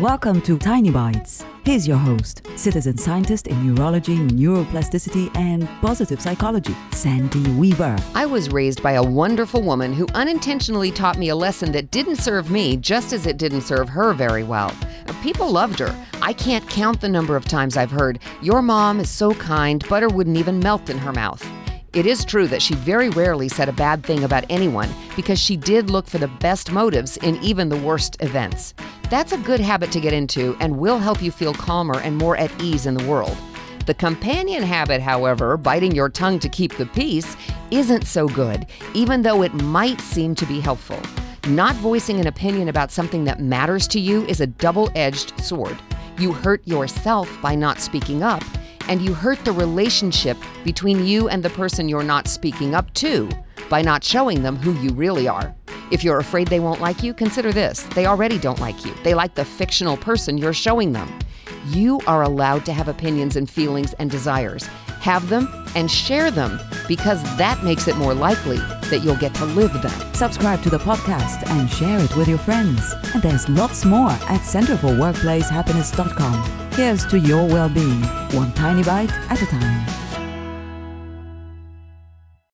Welcome to Tiny Bites. Here's your host, citizen scientist in neurology, neuroplasticity, and positive psychology, Sandy Weaver. I was raised by a wonderful woman who unintentionally taught me a lesson that didn't serve me just as it didn't serve her very well. People loved her. I can't count the number of times I've heard, Your mom is so kind, butter wouldn't even melt in her mouth. It is true that she very rarely said a bad thing about anyone because she did look for the best motives in even the worst events. That's a good habit to get into and will help you feel calmer and more at ease in the world. The companion habit, however, biting your tongue to keep the peace, isn't so good, even though it might seem to be helpful. Not voicing an opinion about something that matters to you is a double edged sword. You hurt yourself by not speaking up, and you hurt the relationship between you and the person you're not speaking up to by not showing them who you really are. If you're afraid they won't like you, consider this they already don't like you, they like the fictional person you're showing them. You are allowed to have opinions and feelings and desires. Have them and share them because that makes it more likely that you'll get to live them. Subscribe to the podcast and share it with your friends. And there's lots more at centerforworkplacehappiness.com. Here's to your well being, one tiny bite at a time.